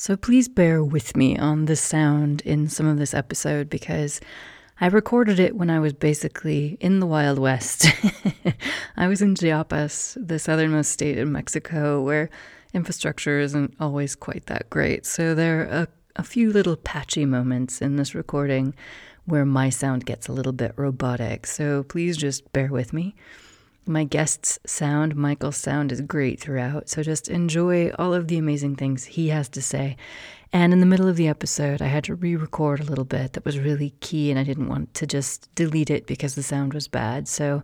So please bear with me on the sound in some of this episode because I recorded it when I was basically in the Wild West. I was in Chiapas, the southernmost state in Mexico, where infrastructure isn't always quite that great. So there are a, a few little patchy moments in this recording where my sound gets a little bit robotic. So please just bear with me. My guest's sound, Michael's sound, is great throughout, so just enjoy all of the amazing things he has to say. And in the middle of the episode, I had to re record a little bit that was really key, and I didn't want to just delete it because the sound was bad. So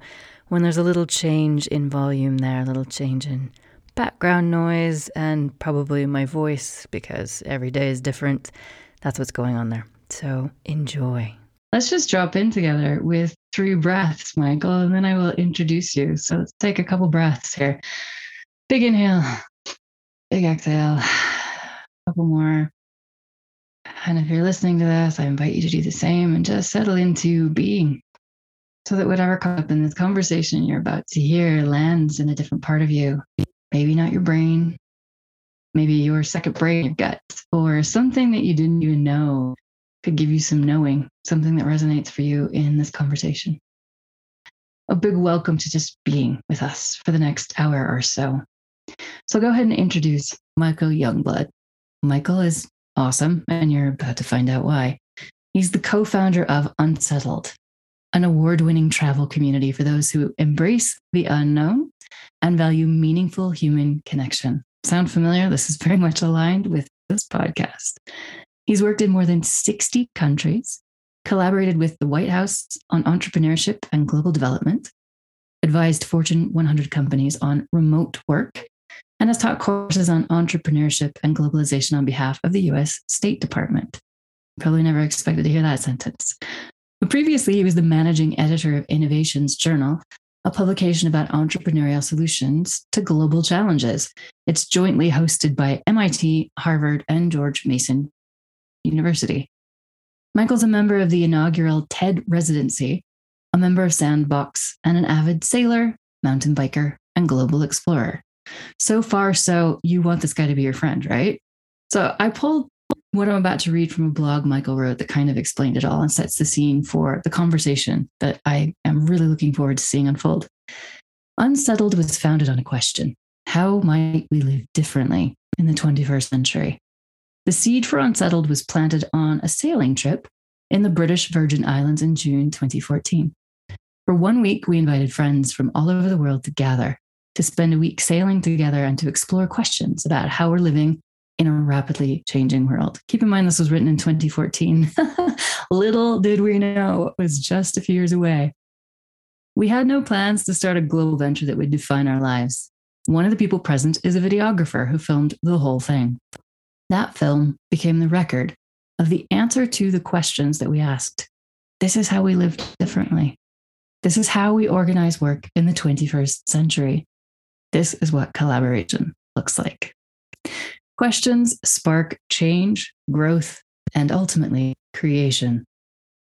when there's a little change in volume there, a little change in background noise, and probably my voice, because every day is different, that's what's going on there. So enjoy. Let's just drop in together with three breaths, Michael, and then I will introduce you. So let's take a couple breaths here. Big inhale, big exhale, a couple more. And if you're listening to this, I invite you to do the same and just settle into being so that whatever comes up in this conversation you're about to hear lands in a different part of you. Maybe not your brain, maybe your second brain, your gut, or something that you didn't even know could give you some knowing, something that resonates for you in this conversation. A big welcome to just being with us for the next hour or so. So go ahead and introduce Michael Youngblood. Michael is awesome, and you're about to find out why. He's the co founder of Unsettled, an award winning travel community for those who embrace the unknown and value meaningful human connection. Sound familiar? This is very much aligned with this podcast. He's worked in more than 60 countries, collaborated with the White House on entrepreneurship and global development, advised Fortune 100 companies on remote work, and has taught courses on entrepreneurship and globalization on behalf of the US State Department. Probably never expected to hear that sentence. But previously, he was the managing editor of Innovations Journal, a publication about entrepreneurial solutions to global challenges. It's jointly hosted by MIT, Harvard, and George Mason University. Michael's a member of the inaugural TED residency, a member of Sandbox, and an avid sailor, mountain biker, and global explorer. So far, so you want this guy to be your friend, right? So I pulled what I'm about to read from a blog Michael wrote that kind of explained it all and sets the scene for the conversation that I am really looking forward to seeing unfold. Unsettled was founded on a question How might we live differently in the 21st century? The seed for Unsettled was planted on a sailing trip in the British Virgin Islands in June 2014. For one week, we invited friends from all over the world to gather, to spend a week sailing together and to explore questions about how we're living in a rapidly changing world. Keep in mind, this was written in 2014. Little did we know it was just a few years away. We had no plans to start a global venture that would define our lives. One of the people present is a videographer who filmed the whole thing. That film became the record of the answer to the questions that we asked. This is how we live differently. This is how we organize work in the 21st century. This is what collaboration looks like. Questions spark change, growth, and ultimately creation.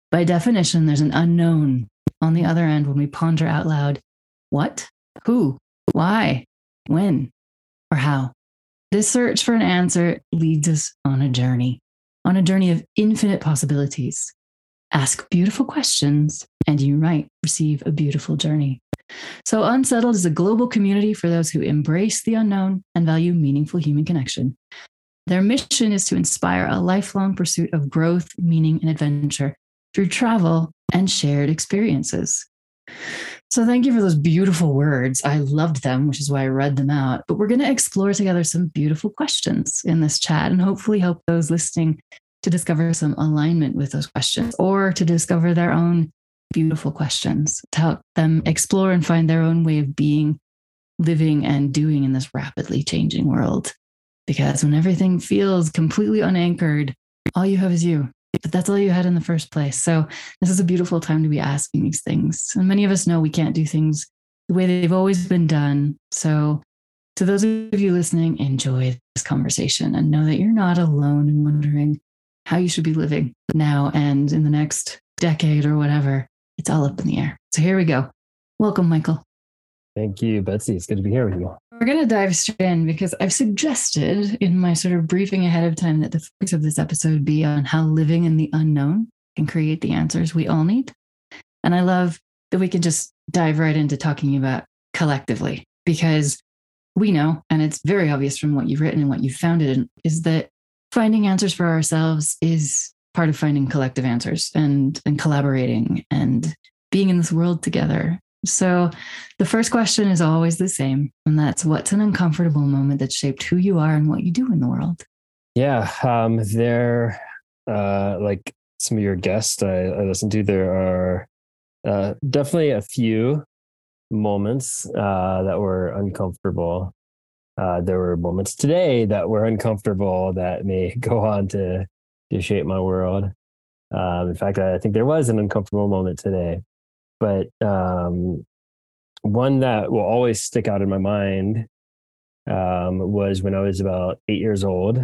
By definition, there's an unknown on the other end when we ponder out loud what, who, why, when, or how. This search for an answer leads us on a journey, on a journey of infinite possibilities. Ask beautiful questions, and you might receive a beautiful journey. So, Unsettled is a global community for those who embrace the unknown and value meaningful human connection. Their mission is to inspire a lifelong pursuit of growth, meaning, and adventure through travel and shared experiences. So thank you for those beautiful words. I loved them, which is why I read them out. But we're going to explore together some beautiful questions in this chat and hopefully help those listening to discover some alignment with those questions or to discover their own beautiful questions to help them explore and find their own way of being, living, and doing in this rapidly changing world. because when everything feels completely unanchored, all you have is you. But that's all you had in the first place. So this is a beautiful time to be asking these things. And many of us know we can't do things the way they've always been done. So to those of you listening, enjoy this conversation and know that you're not alone in wondering how you should be living now and in the next decade or whatever. It's all up in the air. So here we go. Welcome, Michael. Thank you, Betsy. It's good to be here with you. We're going to dive straight in because I've suggested in my sort of briefing ahead of time that the focus of this episode be on how living in the unknown can create the answers we all need. And I love that we can just dive right into talking about collectively because we know, and it's very obvious from what you've written and what you've founded, is that finding answers for ourselves is part of finding collective answers and and collaborating and being in this world together so the first question is always the same, and that's what's an uncomfortable moment that shaped who you are and what you do in the world? Yeah, um, there, uh, like some of your guests I, I listened to, there are uh, definitely a few moments uh, that were uncomfortable. Uh, there were moments today that were uncomfortable that may go on to to shape my world. Um, in fact, I think there was an uncomfortable moment today but um, one that will always stick out in my mind um, was when I was about eight years old,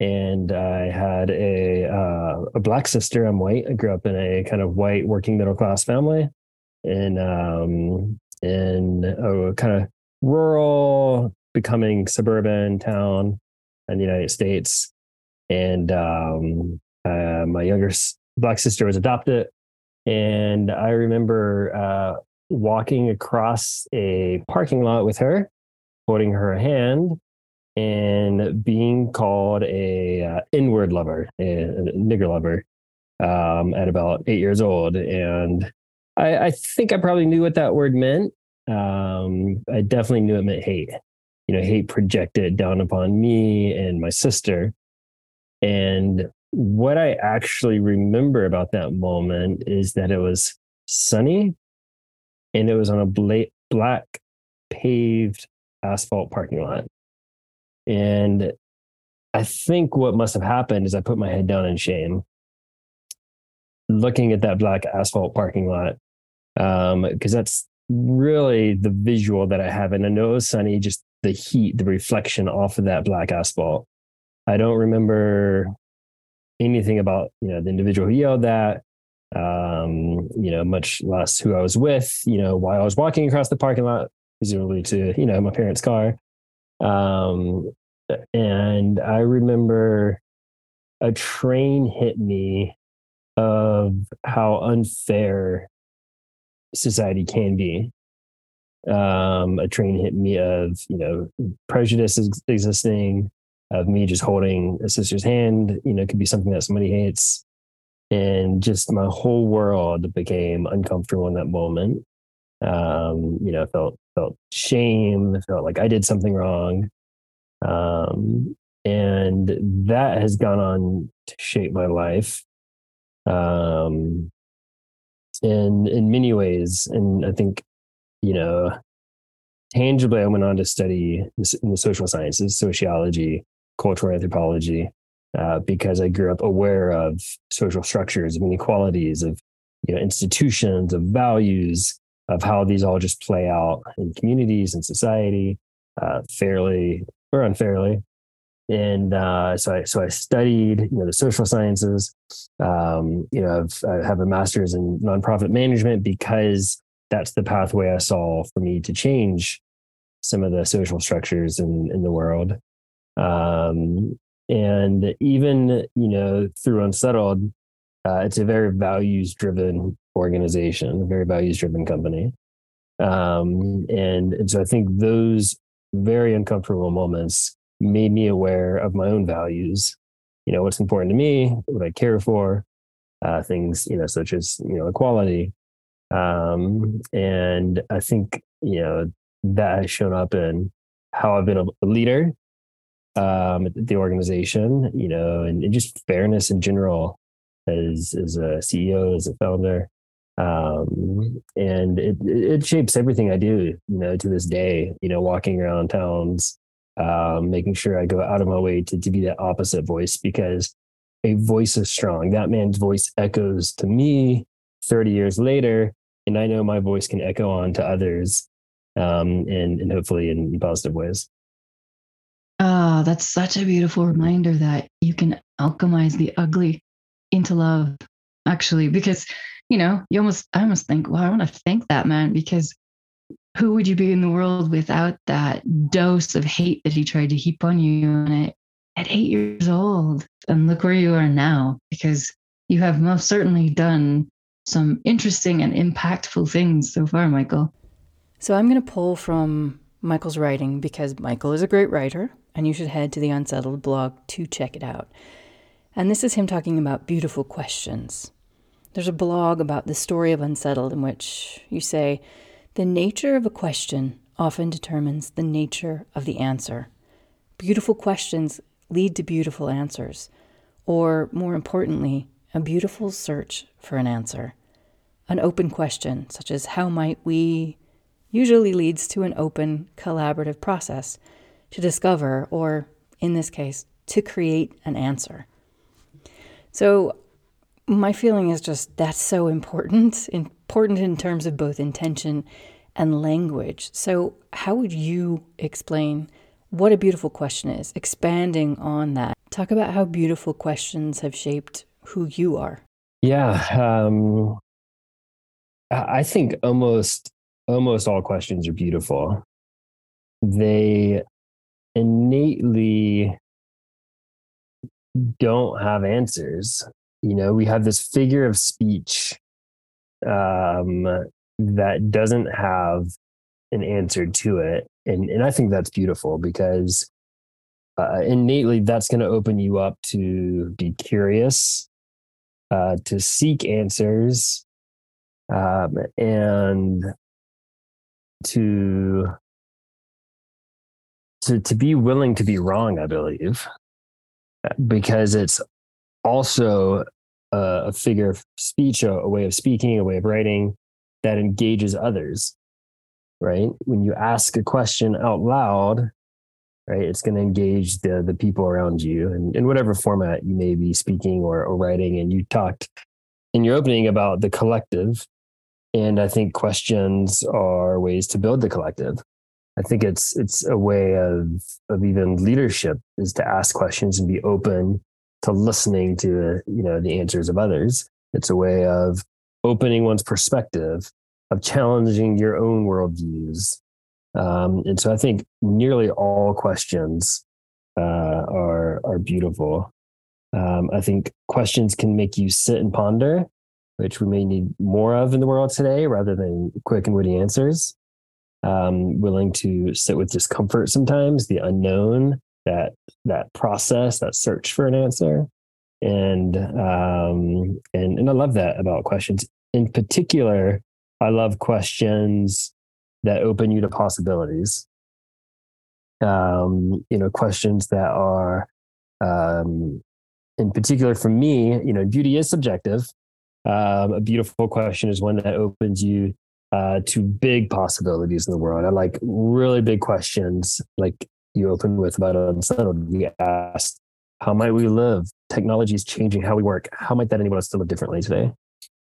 and I had a uh, a black sister. I'm white. I grew up in a kind of white working middle class family, in um, in a kind of rural, becoming suburban town in the United States, and um, uh, my younger black sister was adopted and I remember uh, walking across a parking lot with her, holding her hand, and being called a uh, N-word lover, a, a nigger lover, um, at about eight years old. And I, I, think I probably knew what that word meant. Um, I definitely knew it meant hate. You know, hate projected down upon me and my sister. And what I actually remember about that moment is that it was sunny and it was on a bla- black paved asphalt parking lot. And I think what must have happened is I put my head down in shame looking at that black asphalt parking lot because um, that's really the visual that I have. And I know it was sunny, just the heat, the reflection off of that black asphalt. I don't remember anything about you know the individual who yelled that um you know much less who i was with you know while i was walking across the parking lot presumably to you know my parents car. Um and i remember a train hit me of how unfair society can be. Um a train hit me of you know prejudice existing of me just holding a sister's hand, you know, it could be something that somebody hates. And just my whole world became uncomfortable in that moment. Um, you know, I felt felt shame, I felt like I did something wrong. Um, and that has gone on to shape my life. Um, in in many ways. And I think, you know, tangibly, I went on to study in the social sciences, sociology, cultural anthropology uh, because I grew up aware of social structures, of inequalities, of you know institutions, of values, of how these all just play out in communities and society, uh, fairly or unfairly. And uh, so I so I studied you know the social sciences. Um, you know I've, I have a master's in nonprofit management because that's the pathway I saw for me to change some of the social structures in in the world. Um, and even, you know, through Unsettled, uh, it's a very values driven organization, a very values driven company. Um, and, and so I think those very uncomfortable moments made me aware of my own values. You know, what's important to me, what I care for, uh, things, you know, such as, you know, equality. Um, and I think, you know, that has shown up in how I've been a leader um, the organization, you know, and, and, just fairness in general as as a CEO, as a founder. Um, and it it shapes everything I do, you know, to this day, you know, walking around towns, um, making sure I go out of my way to, to be that opposite voice because a voice is strong. That man's voice echoes to me 30 years later, and I know my voice can echo on to others um, and, and hopefully in positive ways. Oh, that's such a beautiful reminder that you can alchemize the ugly into love, actually, because, you know, you almost, I almost think, well, I want to thank that man because who would you be in the world without that dose of hate that he tried to heap on you it at eight years old? And look where you are now, because you have most certainly done some interesting and impactful things so far, Michael. So I'm going to pull from Michael's writing because Michael is a great writer, and you should head to the Unsettled blog to check it out. And this is him talking about beautiful questions. There's a blog about the story of Unsettled in which you say, the nature of a question often determines the nature of the answer. Beautiful questions lead to beautiful answers, or more importantly, a beautiful search for an answer. An open question, such as how might we, usually leads to an open, collaborative process to discover, or in this case, to create an answer. So, my feeling is just that's so important, important in terms of both intention and language. So, how would you explain what a beautiful question is? Expanding on that, talk about how beautiful questions have shaped who you are. Yeah, um, I think almost almost all questions are beautiful. They innately don't have answers. You know, we have this figure of speech um, that doesn't have an answer to it. And, and I think that's beautiful because uh, innately that's going to open you up to be curious, uh, to seek answers, um, and to to to be willing to be wrong. I believe because it's also a, a figure of speech, a, a way of speaking, a way of writing that engages others. Right when you ask a question out loud, right it's going to engage the the people around you and in whatever format you may be speaking or, or writing and you talked in your opening about the collective and i think questions are ways to build the collective i think it's it's a way of of even leadership is to ask questions and be open to listening to you know the answers of others. It's a way of opening one's perspective of challenging your own worldviews. Um, and so i think nearly all questions uh, are are beautiful. Um, i think questions can make you sit and ponder which we may need more of in the world today rather than quick and witty answers. Um, willing to sit with discomfort sometimes, the unknown, that that process, that search for an answer, and um, and and I love that about questions. In particular, I love questions that open you to possibilities. Um, you know, questions that are, um, in particular for me, you know, beauty is subjective, um, a beautiful question is one that opens you uh, to big possibilities in the world. I like really big questions, like you opened with about unsettled. We asked, how might we live? Technology is changing how we work. How might that enable us to live differently today?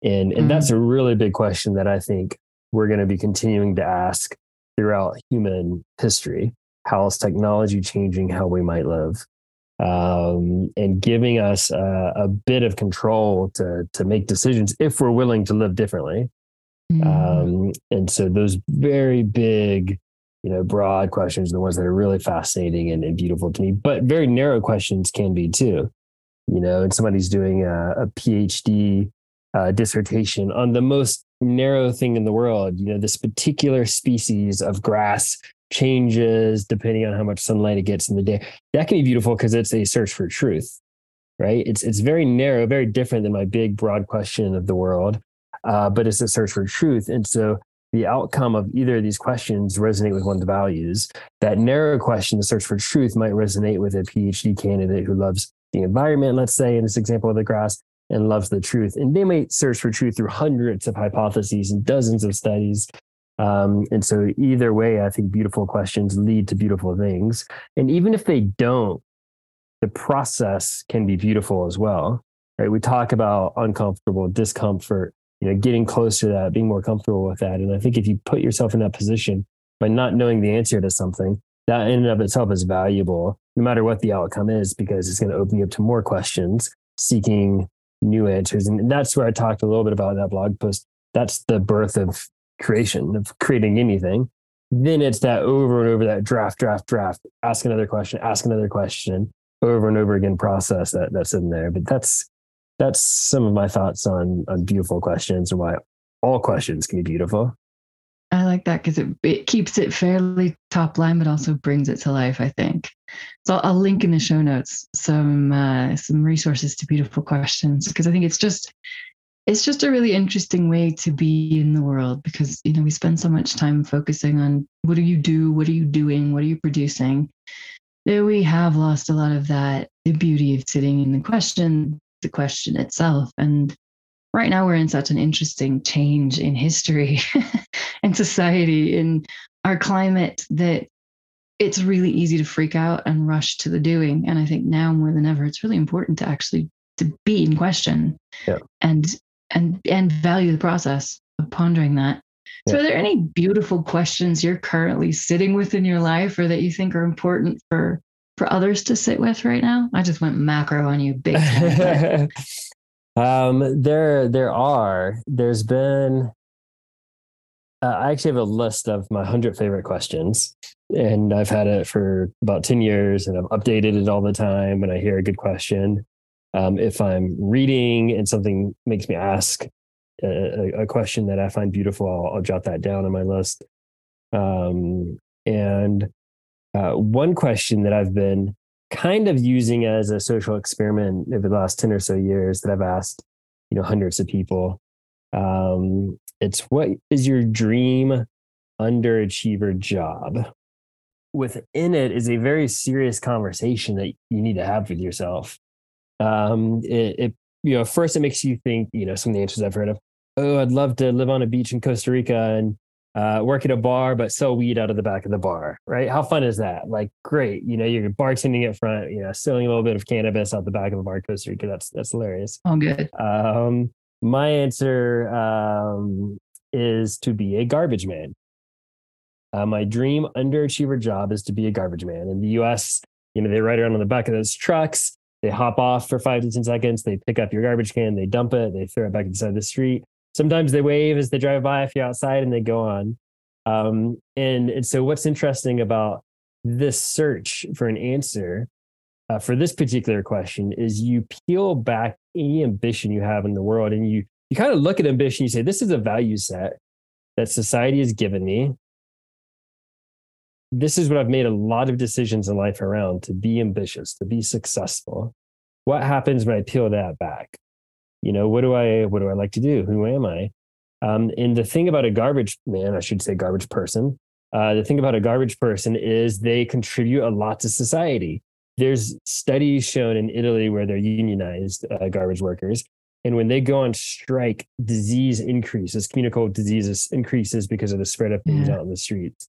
And and mm-hmm. that's a really big question that I think we're going to be continuing to ask throughout human history. How is technology changing how we might live? um, and giving us a, a, bit of control to to make decisions if we're willing to live differently. Mm. Um, and so those very big, you know, broad questions are the ones that are really fascinating and, and, beautiful to me. But very narrow questions can be too. You know, and somebody's doing a, a PhD uh, dissertation on the most narrow thing in the world. You know, this particular species of grass changes depending on how much sunlight it gets in the day. That can be beautiful because it's a search for truth, right? It's it's very narrow, very different than my big broad question of the world, uh, but it's a search for truth. And so the outcome of either of these questions resonate with one's values. That narrow question, the search for truth, might resonate with a PhD candidate who loves the environment, let's say, in this example of the grass, and loves the truth. And they may search for truth through hundreds of hypotheses and dozens of studies Um, and so either way, I think beautiful questions lead to beautiful things. And even if they don't, the process can be beautiful as well. Right. We talk about uncomfortable, discomfort, you know, getting closer to that, being more comfortable with that. And I think if you put yourself in that position by not knowing the answer to something, that in and of itself is valuable, no matter what the outcome is, because it's going to open you up to more questions, seeking new answers. And that's where I talked a little bit about that blog post. That's the birth of creation, of creating anything. Then it's that over and over that draft, draft, draft, ask another question, ask another question, over and over again process that that's in there. But that's that's some of my thoughts on on beautiful questions and why all questions can be beautiful. I like that because it, it keeps it fairly top line, but also brings it to life. I think so. I'll, I'll link in the show notes some uh, some resources to beautiful questions because I think it's just it's just a really interesting way to be in the world because you know we spend so much time focusing on what do you do, what are you doing, what are you producing. There we have lost a lot of that the beauty of sitting in the question, the question itself, and right now we're in such an interesting change in history and society in our climate that it's really easy to freak out and rush to the doing and i think now more than ever it's really important to actually to be in question yeah. and and and value the process of pondering that yeah. so are there any beautiful questions you're currently sitting with in your life or that you think are important for for others to sit with right now i just went macro on you big time, Um, there, there are. There's been. Uh, I actually have a list of my hundred favorite questions, and I've had it for about ten years, and I've updated it all the time. When I hear a good question, um, if I'm reading and something makes me ask a, a question that I find beautiful, I'll, I'll, jot that down on my list. Um, and uh, one question that I've been kind of using as a social experiment over the last 10 or so years that I've asked, you know, hundreds of people. Um, it's what is your dream underachiever job? Within it is a very serious conversation that you need to have with yourself. Um, it, it, you know, first it makes you think, you know, some of the answers I've heard of, oh, I'd love to live on a beach in Costa Rica and uh, work at a bar but sell weed out of the back of the bar, right? How fun is that? Like, great. You know, you're bartending at front, you know, selling a little bit of cannabis out the back of a bar Costa Rica. That's that's hilarious. Oh, good. Um, my answer um, is to be a garbage man. Uh, my dream underachiever job is to be a garbage man. In the U.S., you know, they ride around on the back of those trucks. They hop off for five to ten seconds. They pick up your garbage can. They dump it. They throw it back inside the street sometimes they wave as they drive by if you're outside and they go on. Um, and, and so what's interesting about this search for an answer uh, for this particular question is you peel back any ambition you have in the world and you you kind of look at ambition you say this is a value set that society has given me. This is what i've made a lot of decisions in life around to be ambitious to be successful. What happens when i peel that back you know what do i what do i like to do? Who am i? Um, and the thing about a garbage man i should say garbage person uh, the thing about a garbage person is they contribute a lot to society. There's studies shown in italy where they're unionized uh, garbage workers. And when they go on strike disease increases communicable diseases increases because of the spread of things yeah. out in the streets.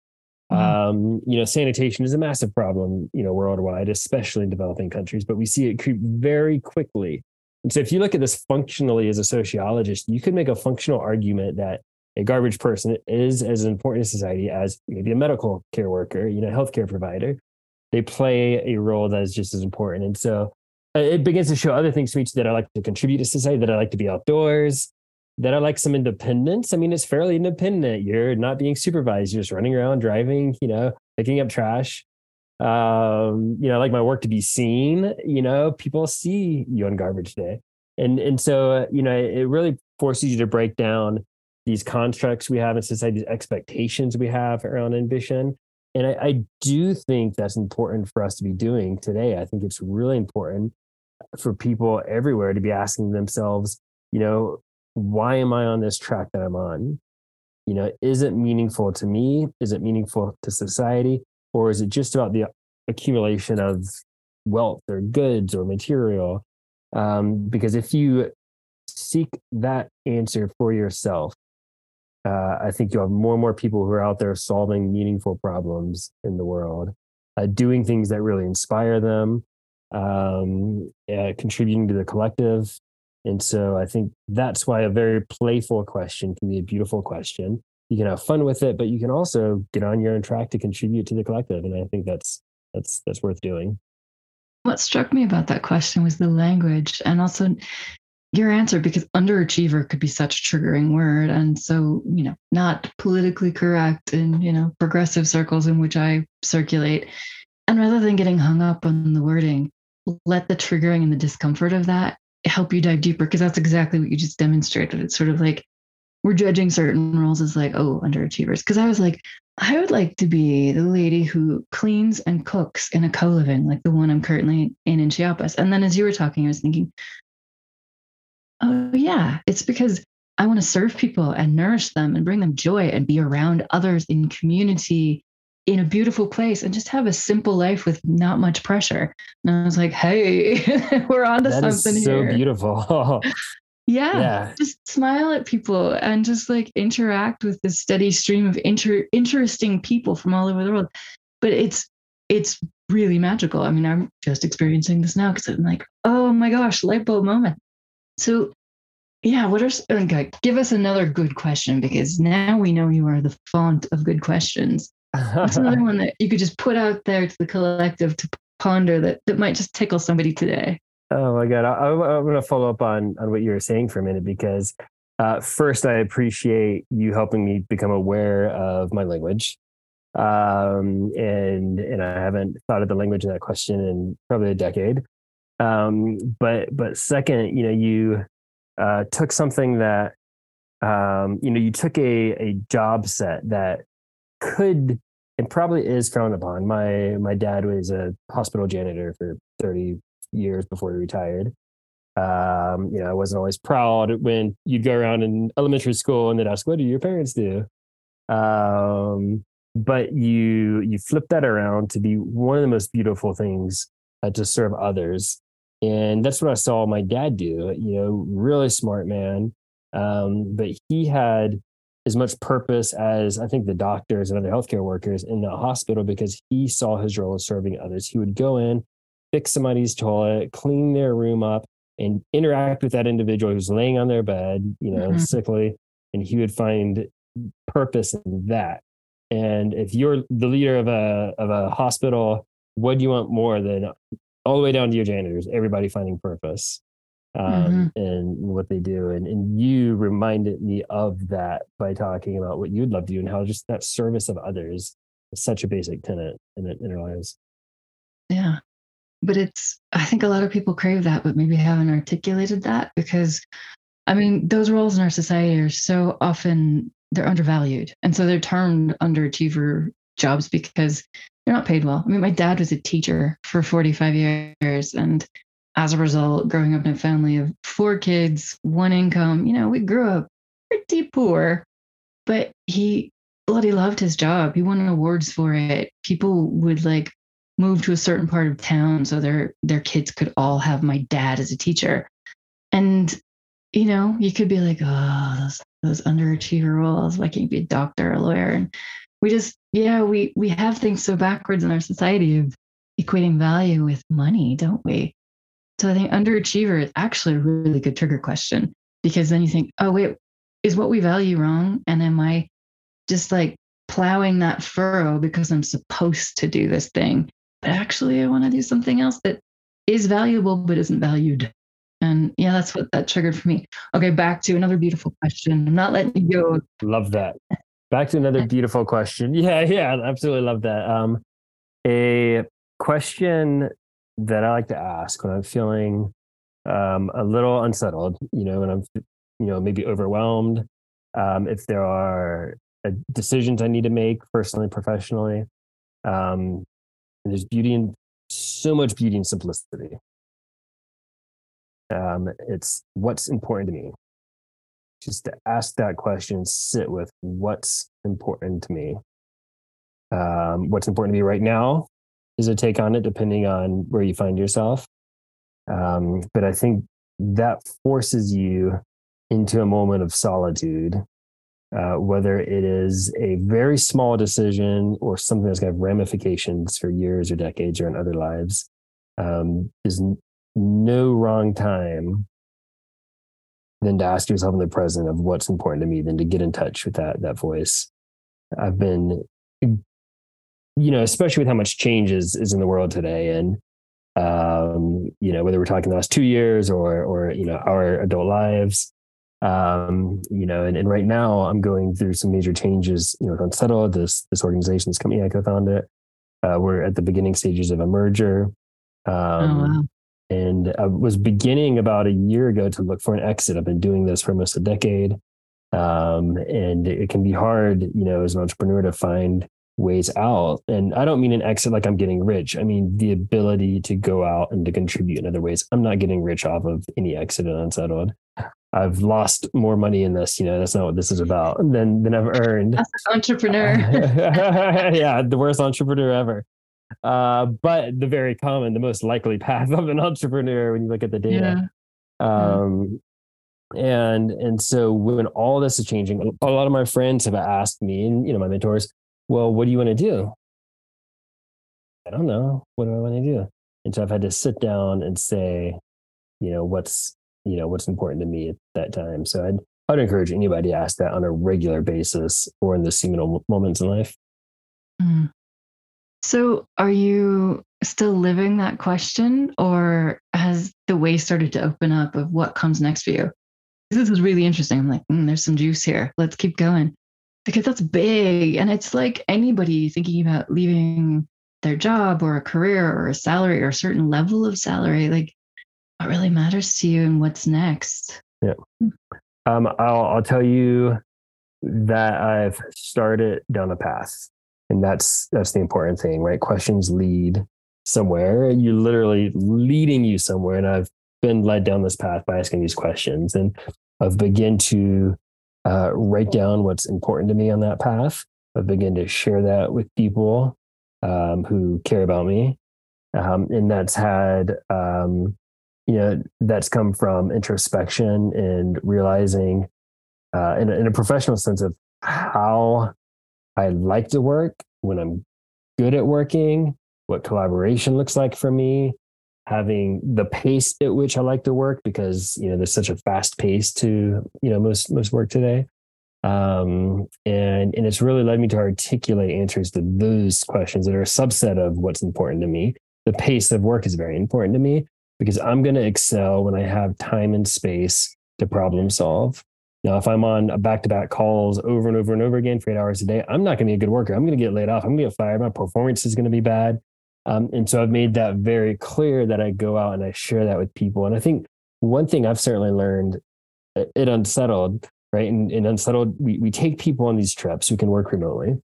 Mm-hmm. um, you know sanitation is a massive problem you know worldwide especially in developing countries but we see it creep very quickly so if you look at this functionally as a sociologist, you could make a functional argument that a garbage person is as important in society as maybe a medical care worker, you know, healthcare provider. They play a role that is just as important. And so uh, it begins to show other things to me that I like to contribute to society, that I like to be outdoors, that I like some independence. I mean, it's fairly independent. You're not being supervised, you're just running around, driving, you know, picking up trash um you know I like my work to be seen you know people see you on garbage day. And and so uh, you know it really forces you to break down these constructs we have in society these expectations we have around ambition. And I, I do think that's important for us to be doing today. I think it's really important for people everywhere to be asking themselves you know why am i on this track that i'm on? You know is it meaningful to me? Is it meaningful to society or is it just about the accumulation of wealth or goods or material? Um, because if you seek that answer for yourself, uh, I think you'll have more and more people who are out there solving meaningful problems in the world, uh, doing things that really inspire them, um, uh, contributing to the collective. And so I think that's why a very playful question can be a beautiful question. You can have fun with it, but you can also get on your own track to contribute to the collective. And I think that's that's that's worth doing. What struck me about that question was the language and also your answer because underachiever could be such a triggering word and so you know not politically correct in you know progressive circles in which i circulate and rather than getting hung up on the wording let the triggering and the discomfort of that help you dive deeper because that's exactly what you just demonstrated it's sort of like we're judging certain roles as like oh underachievers because i was like i would like to be the lady who cleans and cooks in a co-living like the one i'm currently in in chiapas and then as you were talking i was thinking Oh, yeah. It's because I want to serve people and nourish them and bring them joy and be around others in community in a beautiful place and just have a simple life with not much pressure. And I was like, hey, we're on to something so here. So beautiful. yeah, yeah. Just smile at people and just like interact with this steady stream of inter- interesting people from all over the world. But it's it's really magical. I mean, I'm just experiencing this now because I'm like, oh my gosh, light bulb moment. So, yeah, what are okay, give us another good question because now we know you are the font of good questions. What's another one that you could just put out there to the collective to ponder that that might just tickle somebody today? Oh my god, I, am going to follow up on on what you were saying for a minute because uh, first, I appreciate you helping me become aware of my language, um, and and I haven't thought of the language in that question in probably a decade. Um, but but second, you know, you uh, took something that um, you know you took a a job set that could and probably is frowned upon. My my dad was a hospital janitor for thirty years before he retired. Um, you know, I wasn't always proud when you'd go around in elementary school and they'd ask, "What do your parents do?" Um, but you you flip that around to be one of the most beautiful things uh, to serve others and that's what I saw my dad do, you know, really smart man. Um, but he had as much purpose as I think the doctors and other healthcare workers in the hospital because he saw his role as serving others. He would go in, fix somebody's toilet, clean their room up, and interact with that individual who's laying on their bed, you know, mm-hmm. sickly, and he would find purpose in that. And if you're the leader of a of a hospital, what do you want more than all the way down to your janitors, everybody finding purpose um, mm-hmm. and what they do. And, and you reminded me of that by talking about what you'd love to do and how just that service of others is such a basic tenet in, in our lives. Yeah. But it's, I think a lot of people crave that, but maybe haven't articulated that because, I mean, those roles in our society are so often they're undervalued. And so they're termed underachiever jobs because they're not paid well. I mean, my dad was a teacher for 45 years. And as a result, growing up in a family of four kids, one income, you know, we grew up pretty poor, but he bloody loved his job. He won awards for it. People would like move to a certain part of town so their their kids could all have my dad as a teacher. And you know, you could be like, oh, those those underachiever roles. Why can't you be a doctor, or a lawyer? And we just yeah we we have things so backwards in our society of equating value with money don't we so i think underachiever is actually a really good trigger question because then you think oh wait is what we value wrong and am i just like plowing that furrow because i'm supposed to do this thing actually i want to do something else that is valuable but isn't valued and yeah that's what that triggered for me okay back to another beautiful question i'm not letting you go love that Back to another beautiful question. Yeah, yeah, absolutely love that. Um, a question that I like to ask when I'm feeling um, a little unsettled, you know, when I'm, you know, maybe overwhelmed. Um, if there are uh, decisions I need to make personally, professionally, um, and there's beauty in so much beauty and simplicity. Um, it's what's important to me just to ask that question, sit with what's important to me. Um, what's important to me right now is a take on it, depending on where you find yourself. Um, but I think that forces you into a moment of solitude uh, whether it is a very small decision or something that's going to have ramifications for years or decades or in other lives, um, is no wrong time than to ask yourself in the present of what's important to me, than to get in touch with that that voice. I've been, you know, especially with how much change is, is in the world today, and um, you know, whether we're talking the last two years or or you know our adult lives, um, you know, and, and right now I'm going through some major changes. You know, Unsettled, this this organization, this company I co-founded, uh, we're at the beginning stages of a merger. Um, oh, wow. And I was beginning about a year ago to look for an exit. I've been doing this for almost a decade. Um, and it can be hard, you know, as an entrepreneur to find ways out. And I don't mean an exit like I'm getting rich. I mean the ability to go out and to contribute in other ways. I'm not getting rich off of any exit and unsettled. I've lost more money in this. You know, that's not what this is about. Than than I've earned. entrepreneur. yeah, the worst entrepreneur ever. Uh, but the very common, the most likely path of an entrepreneur when you look at the data. Yeah. Um, and and so when all this is changing, a lot of my friends have asked me, and you know, my mentors, well, what do you want to do? I don't know. What do I want to do? And so I've had to sit down and say, you know, what's you know what's important to me at that time. So I'd I'd encourage anybody to ask that on a regular basis or in the seminal moments in life. Mm. So are you still living that question or has the way started to open up of what comes next for you? This is really interesting. I'm like, mm, there's some juice here. Let's keep going because that's big. And it's like anybody thinking about leaving their job or a career or a salary or a certain level of salary, like what really matters to you and what's next. Yeah. Um, I'll, I'll tell you that I've started down a path and that's, that's the important thing, right? Questions lead somewhere. You're literally leading you somewhere. And I've been led down this path by asking these questions and I've begun to uh, write down what's important to me on that path. I begin to share that with people um, who care about me. Um, and that's had, um, you know, that's come from introspection and realizing uh, in, a, in a professional sense of how I like to work, when I'm good at working, what collaboration looks like for me, having the pace at which I like to work because you know there's such a fast pace to you know most most work today. Um, and and it's really led me to articulate answers to those questions that are a subset of what's important to me. The pace of work is very important to me because I'm going to excel when I have time and space to problem solve. Now, if I'm on back to back calls over and over and over again for eight hours a day, I'm not going to be a good worker. I'm going to get laid off. I'm going to get fired. My performance is going to be bad. Um, and so I've made that very clear that I go out and I share that with people. And I think one thing I've certainly learned it unsettled, right? And, and unsettled, we, we take people on these trips who can work remotely.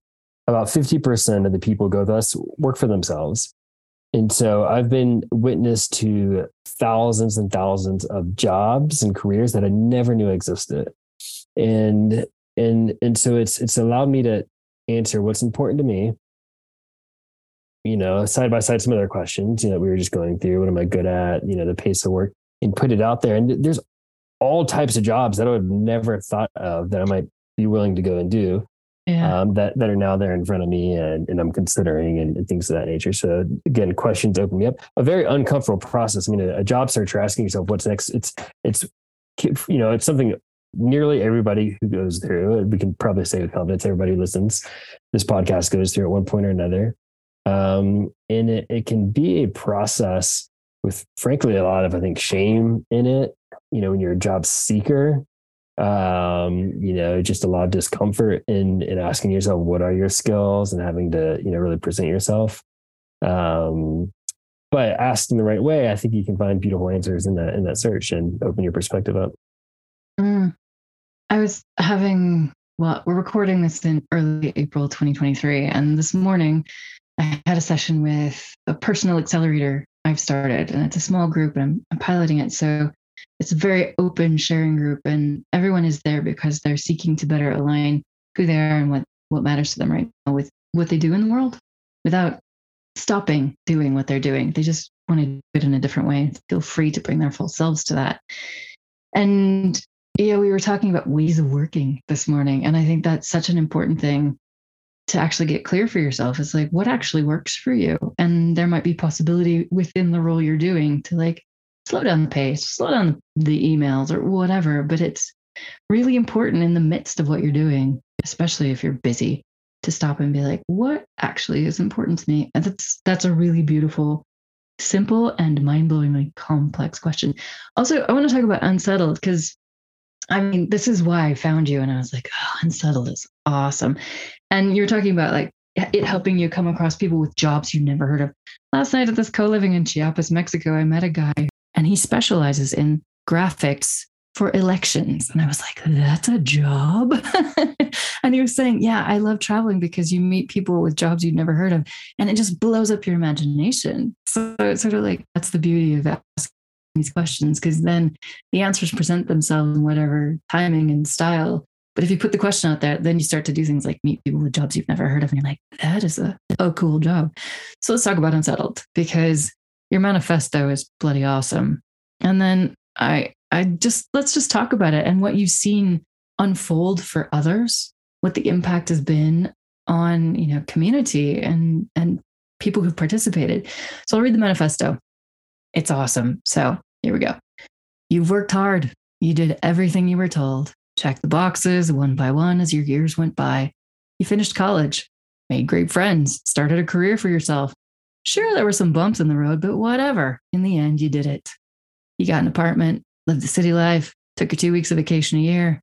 About 50% of the people go with us work for themselves. And so I've been witness to thousands and thousands of jobs and careers that I never knew existed. And and and so it's it's allowed me to answer what's important to me you know, side by side some other questions, you know, we were just going through what am I good at, you know, the pace of work and put it out there. And there's all types of jobs that I would have never thought of that I might be willing to go and do. Yeah. Um, that that are now there in front of me and, and I'm considering and, and, things of that nature. So again, questions open me up. A very uncomfortable process. I mean, a, a job search, you're asking yourself what's next. It's it's you know, it's something nearly everybody who goes through. We can probably say with confidence, everybody listens, this podcast goes through at one point or another. Um, and it, it can be a process with, frankly, a lot of, I think, shame in it. You know, when you're a job seeker, um, you know, just a lot of discomfort in in asking yourself what are your skills and having to, you know, really present yourself. Um, but asked in the right way, I think you can find beautiful answers in that in that search and open your perspective up. Mm. I was having well, we're recording this in early April 2023, and this morning I had a session with a personal accelerator I've started, and it's a small group, and I'm, I'm piloting it. So it's a very open sharing group, and everyone is there because they're seeking to better align who they are and what what matters to them right now with what they do in the world, without stopping doing what they're doing. They just want to do it in a different way. Feel free to bring their full selves to that. And yeah, we were talking about ways of working this morning. And I think that's such an important thing to actually get clear for yourself. It's like what actually works for you. And there might be possibility within the role you're doing to like slow down the pace, slow down the emails or whatever. But it's really important in the midst of what you're doing, especially if you're busy, to stop and be like, what actually is important to me? And that's that's a really beautiful, simple and mind-blowingly complex question. Also, I want to talk about unsettled because I mean, this is why I found you. And I was like, oh, unsettled is awesome. And you were talking about like it helping you come across people with jobs you've never heard of. Last night at this co living in Chiapas, Mexico, I met a guy and he specializes in graphics for elections. And I was like, that's a job. and he was saying, yeah, I love traveling because you meet people with jobs you've never heard of and it just blows up your imagination. So it's sort of like that's the beauty of asking these questions because then the answers present themselves in whatever timing and style. But if you put the question out there, then you start to do things like meet people with jobs you've never heard of, and you're like, that is a, a cool job. So let's talk about unsettled because your manifesto is bloody awesome. And then I I just let's just talk about it and what you've seen unfold for others, what the impact has been on, you know, community and and people who've participated. So I'll read the manifesto. It's awesome. So here we go. You've worked hard. You did everything you were told. Check the boxes one by one as your years went by. You finished college, made great friends, started a career for yourself. Sure, there were some bumps in the road, but whatever. In the end, you did it. You got an apartment, lived the city life, took your two weeks of vacation a year.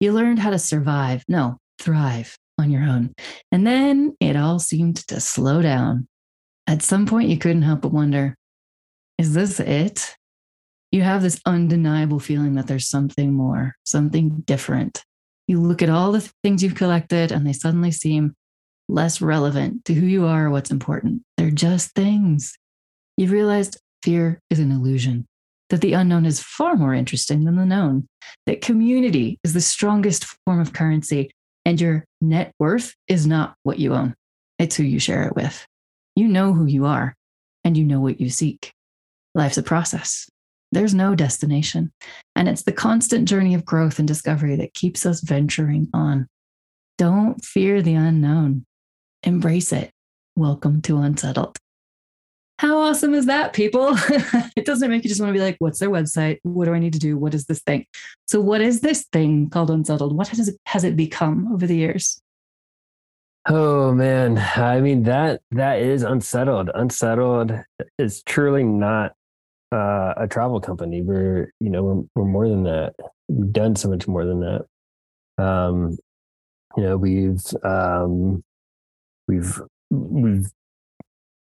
You learned how to survive, no, thrive on your own. And then it all seemed to slow down. At some point, you couldn't help but wonder is this it? You have this undeniable feeling that there's something more, something different. You look at all the things you've collected and they suddenly seem less relevant to who you are or what's important. They're just things. You've realized fear is an illusion, that the unknown is far more interesting than the known, that community is the strongest form of currency, and your net worth is not what you own, it's who you share it with. You know who you are, and you know what you seek. Life's a process. There's no destination. And it's the constant journey of growth and discovery that keeps us venturing on. Don't fear the unknown, embrace it. Welcome to Unsettled. How awesome is that, people? it doesn't make you just want to be like, what's their website? What do I need to do? What is this thing? So, what is this thing called Unsettled? What has it, has it become over the years? Oh man, I mean that that is unsettled. Unsettled is truly not uh, a travel company. We're you know we're we're more than that. We've done so much more than that. Um, you know we've um, we've we've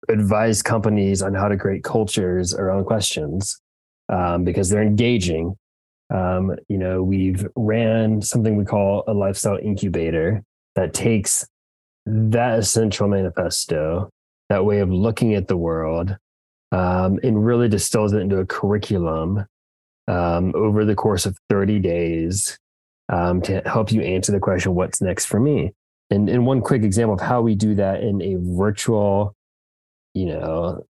advised companies on how to create cultures around questions um, because they're engaging. Um, you know we've ran something we call a lifestyle incubator that takes that essential manifesto, that way of looking at the world, um, and really distills it into a curriculum um, over the course of 30 days um, to help you answer the question, what's next for me? And, and one quick example of how we do that in a virtual, you know,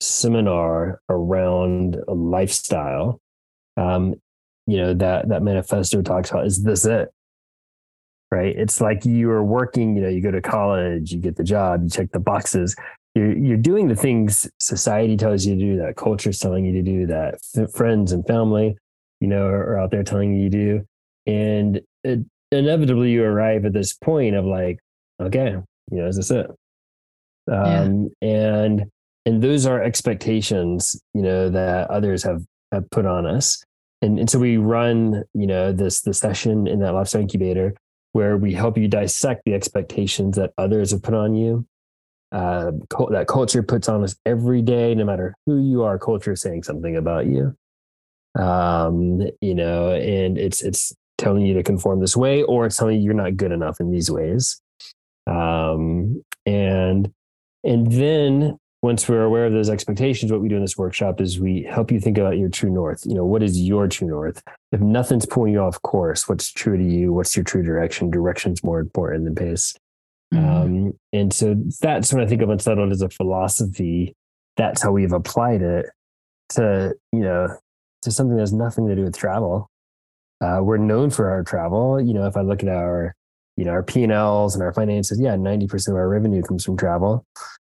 seminar around a lifestyle, um, you know, that, that manifesto talks about is this it? Right. It's like you are working, you know, you go to college, you get the job, you check the boxes, you're you're doing the things society tells you to do, that culture's telling you to do, that friends and family, you know, are, are, out there telling you to do, and it, inevitably you arrive at this point of like, okay, you know, is this it? Um, yeah. And and those are expectations, you know, that others have have put on us, and and so we run, you know, this the session in that lifestyle incubator where we help you dissect the expectations that others have put on you uh, that culture puts on us every day, no matter who you are. Culture is saying something about you, um, you know, and it's it's telling you to conform this way, or it's telling you you're not good enough in these ways. Um, and and then once we're aware of those expectations, what we do in this workshop is we help you think about your true north. You know, what is your true north? If nothing's pulling you off course, what's true to you? What's your true direction? Direction's more important than pace. Mm-hmm. Um, and so that's when I think of unsettled as a philosophy. That's how we've applied it to, you know, to something that has nothing to do with travel. Uh, we're known for our travel. You know, if I look at our, you know, our P and Ls and our finances, yeah, ninety percent of our revenue comes from travel.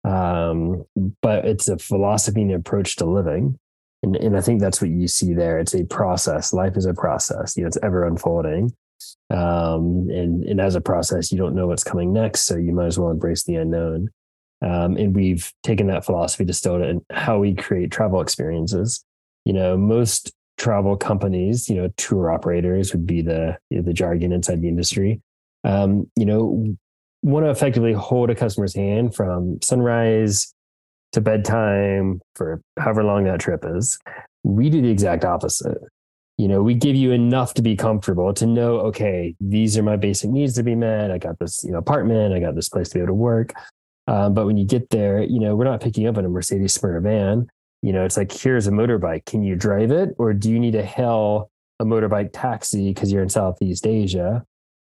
Um, but it's a philosophy and approach to living, and and I think that's what you see there. It's a process. Life is a process. You know, it's ever unfolding. Um, and and as a process, you don't know what's coming next, so you might as well embrace the unknown. Um, and we've taken that philosophy, distilled it in how we create travel experiences. You know, most travel companies, you know, tour operators would be the you know, the jargon inside the industry. Um, you know, want to effectively hold a customer's hand from sunrise to bedtime for however long that trip is. We do the exact opposite. You know, we give you enough to be comfortable to know, okay, these are my basic needs to be met. I got this, you know, apartment. I got this place to be able to work. Um, but when you get there, you know, we're not picking up in a Mercedes Sprinter van. You know, it's like, here's a motorbike. Can you drive it? Or do you need to hail a motorbike taxi because you're in Southeast Asia?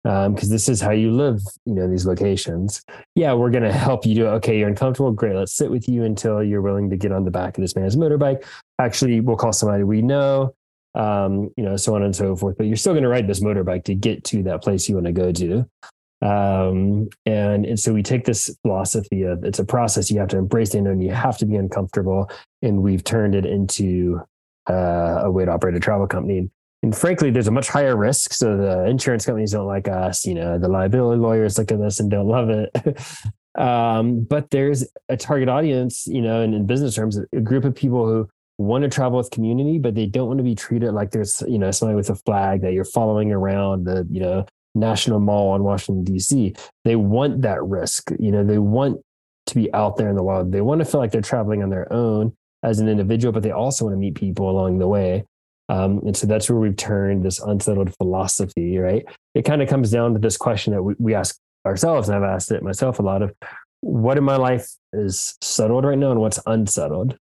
Because um, this is how you live, you know, these locations. Yeah, we're going to help you do it. Okay, you're uncomfortable. Great. Let's sit with you until you're willing to get on the back of this man's motorbike. Actually, we'll call somebody we know, um, you know, so on and so forth. But you're still going to ride this motorbike to get to that place you want to go to. Um, and, and so we take this philosophy of it's a process you have to embrace the unknown, you have to be uncomfortable. And we've turned it into uh, a way to operate a travel company. And frankly, there's a much higher risk. So the insurance companies don't like us. You know, the liability lawyers look at this and don't love it. um, but there's a target audience, you know, and in business terms, a group of people who want to travel with community, but they don't want to be treated like there's, you know, somebody with a flag that you're following around the, you know, National Mall in Washington, D.C. They want that risk. You know, they want to be out there in the wild. They want to feel like they're traveling on their own as an individual, but they also want to meet people along the way. Um, and so that's where we've turned this unsettled philosophy, right? It kind of comes down to this question that we, we ask ourselves, and I've asked it myself a lot of what in my life is settled right now and what's unsettled.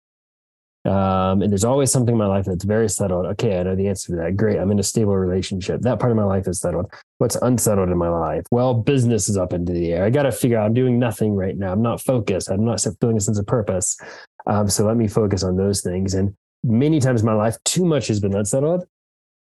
Um, and there's always something in my life that's very settled. Okay, I know the answer to that. Great. I'm in a stable relationship. That part of my life is settled. What's unsettled in my life? Well, business is up into the air. I got to figure out I'm doing nothing right now. I'm not focused. I'm not feeling a sense of purpose. Um, so let me focus on those things. And many times in my life, too much has been unsettled,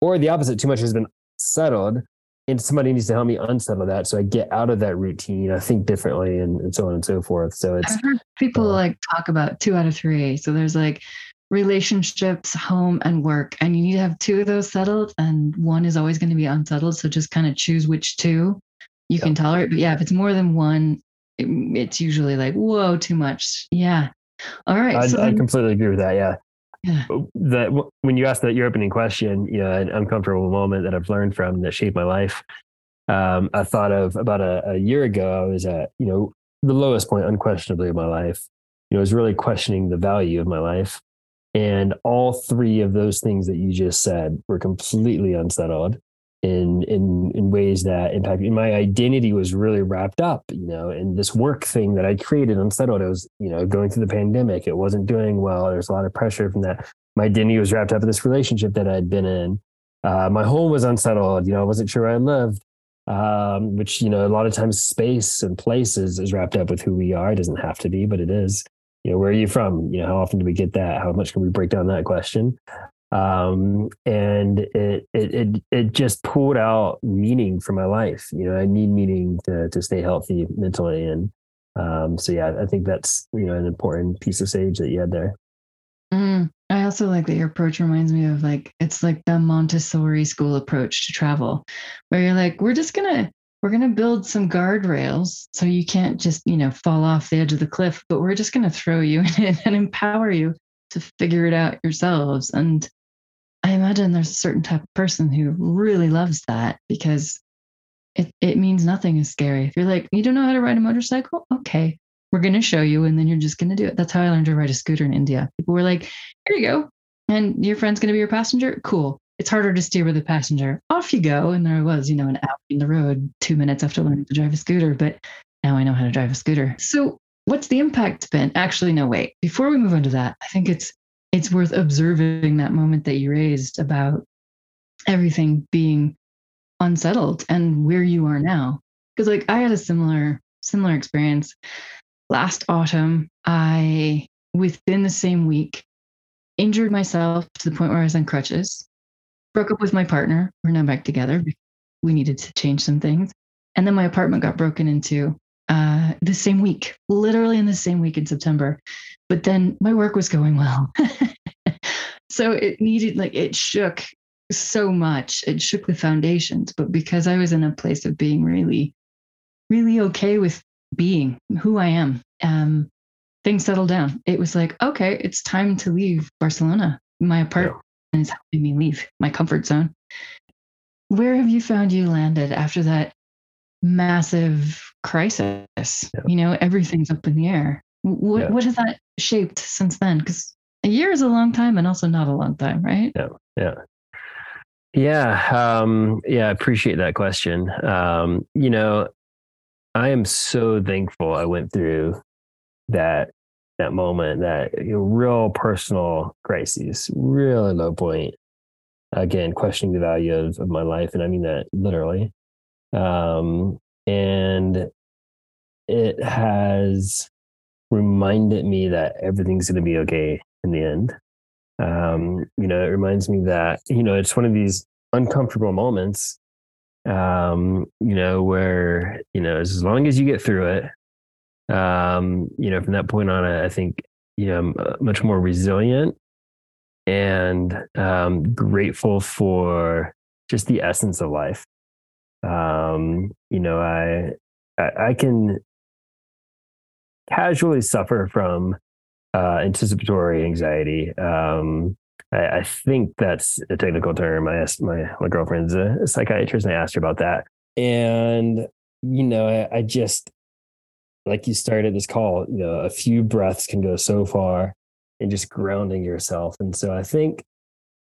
or the opposite, too much has been settled. And somebody needs to help me unsettle that. So I get out of that routine. I think differently and, and so on and so forth. So it's I've heard people uh, like talk about two out of three. So there's like relationships, home, and work. And you need to have two of those settled, and one is always going to be unsettled. So just kind of choose which two you can tolerate. But yeah, if it's more than one, it, it's usually like, whoa, too much. Yeah. All right. I, so I completely agree with that. Yeah. Yeah. That when you asked that your opening question, you know, an uncomfortable moment that I've learned from that shaped my life. Um, I thought of about a, a year ago. I was at, you know, the lowest point, unquestionably, of my life. You know, I was really questioning the value of my life. And all three of those things that you just said were completely unsettled in in in ways that impacted my identity was really wrapped up, you know, in this work thing that I created unsettled. I was, you know, going through the pandemic. It wasn't doing well. There's a lot of pressure from that. My identity was wrapped up in this relationship that I'd been in. Uh, my home was unsettled. You know, I wasn't sure where I lived. Um, which you know, a lot of times space and places is wrapped up with who we are. It doesn't have to be, but it is you know, where are you from? You know, how often do we get that? How much can we break down that question? Um, and it, it, it, it just pulled out meaning for my life. You know, I need meaning to, to stay healthy mentally. And, um, so yeah, I think that's, you know, an important piece of sage that you had there. Mm, I also like that your approach reminds me of like, it's like the Montessori school approach to travel, where you're like, we're just going to we're going to build some guardrails so you can't just, you know, fall off the edge of the cliff, but we're just going to throw you in it and empower you to figure it out yourselves. And I imagine there's a certain type of person who really loves that because it, it means nothing is scary. If you're like, you don't know how to ride a motorcycle? Okay, we're going to show you. And then you're just going to do it. That's how I learned to ride a scooter in India. People were like, here you go. And your friend's going to be your passenger? Cool it's harder to steer with a passenger. Off you go. And there I was, you know, an hour in the road, two minutes after learning to drive a scooter. But now I know how to drive a scooter. So what's the impact been? Actually, no, wait. Before we move on to that, I think it's it's worth observing that moment that you raised about everything being unsettled and where you are now. Because like I had a similar similar experience last autumn. I within the same week injured myself to the point where I was on crutches broke up with my partner. We're now back together. We needed to change some things. And then my apartment got broken into uh, the same week, literally in the same week in September. But then my work was going well. so it needed, like, it shook so much. It shook the foundations. But because I was in a place of being really, really okay with being who I am, um, things settled down. It was like, okay, it's time to leave Barcelona. My apartment. Is helping me leave my comfort zone. Where have you found you landed after that massive crisis? Yeah. You know, everything's up in the air. What yeah. what has that shaped since then? Because a year is a long time and also not a long time, right? Yeah. Yeah. Yeah. Um, yeah. I appreciate that question. Um, you know, I am so thankful I went through that that moment, that you know, real personal crises, really low point. Again, questioning the value of, of my life. And I mean that literally. Um, and it has reminded me that everything's going to be okay in the end. Um, you know, it reminds me that, you know, it's one of these uncomfortable moments, um, you know, where, you know, as long as you get through it, um, you know, from that point on, I think, you know, I'm uh, much more resilient and um, grateful for just the essence of life. Um, you know, I, I, I can casually suffer from uh, anticipatory anxiety. Um, I, I, think that's a technical term. I asked my my girlfriend's a, psychiatrist, and I asked her about that. And you know, I, I just like you started this call. You know, a few breaths can go so far in just grounding yourself. And so I think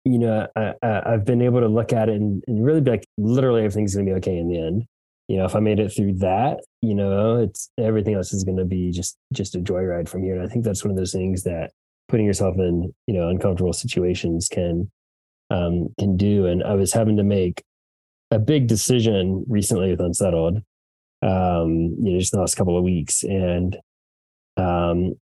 you know, I, have been able to look at it and, and, really be like, literally everything's going to be okay in the end. You know, if I made it through that, you know, it's everything else is going to be just just a joyride from here. And I think that's one of those things that putting yourself in, you know, uncomfortable situations can um, can do. And I was having to make a big decision recently with Unsettled, um, you know, just the last couple of weeks, and um,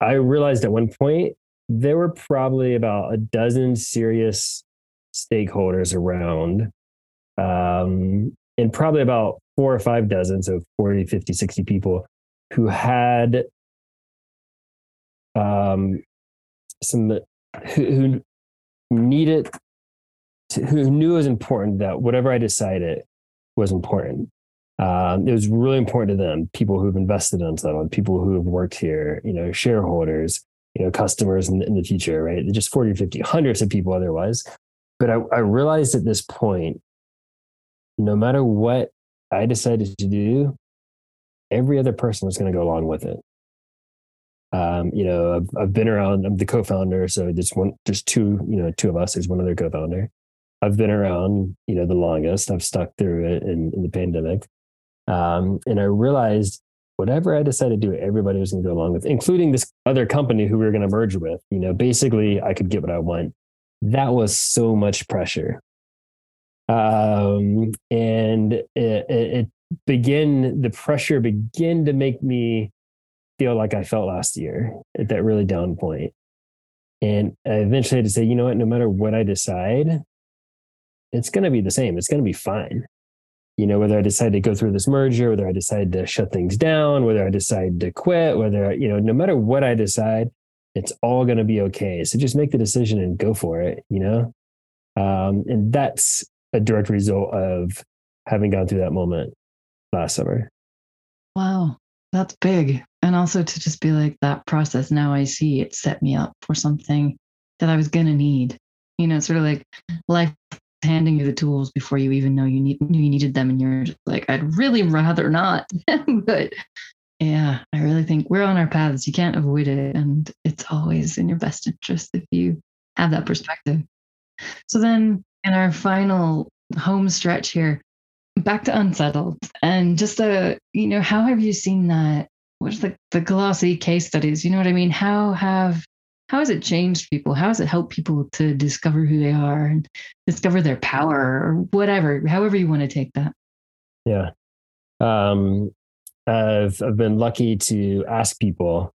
I realized at one point there were probably about a dozen serious stakeholders around um, and probably about four or five dozen so 40 50 60 people who had um, some who, who needed to, who knew it was important that whatever i decided was important um, it was really important to them people who've invested in Unsettled, people who have worked here you know shareholders you know, customers in, in the future, right? Just 40 or 50, hundreds of people otherwise. But I, I realized at this point, no matter what I decided to do, every other person was going to go along with it. Um, you know, I've, I've been around, I'm the co-founder. So there's one, there's two, you know, two of us, there's one other co-founder. I've been around, you know, the longest. I've stuck through it in, in the pandemic. Um, and I realized whatever I decided to do, everybody was going to go along with, including this other company who we were going to merge with. You know, basically, I could get what I want. That was so much pressure. Um, and it, it, began, the pressure began to make me feel like I felt last year at that really down point. And I eventually had to say, you know what, no matter what I decide, it's going to be the same. It's going to be fine you know, whether I decide to go through this merger, whether I decide to shut things down, whether I decide to quit, whether, you know, no matter what I decide, it's all going to be okay. So just make the decision and go for it, you know? Um, and that's a direct result of having gone through that moment last summer. Wow, that's big. And also to just be like, that process, now I see it set me up for something that I was going to need. You know, sort of like life handing you the tools before you even know you need knew you needed them and you're like i'd really rather not. But yeah i really think we're on our paths. You can't avoid it and it's always in your best interest if you have that perspective. So then in our final home stretch here back to unsettled. And just a you know how have you seen that? What's the, the glossy case studies? You know what i mean? How have how has it changed people? How has it helped people to discover who they are and discover their power or whatever, however you want to take that? Yeah. Um, I've, I've been lucky to ask people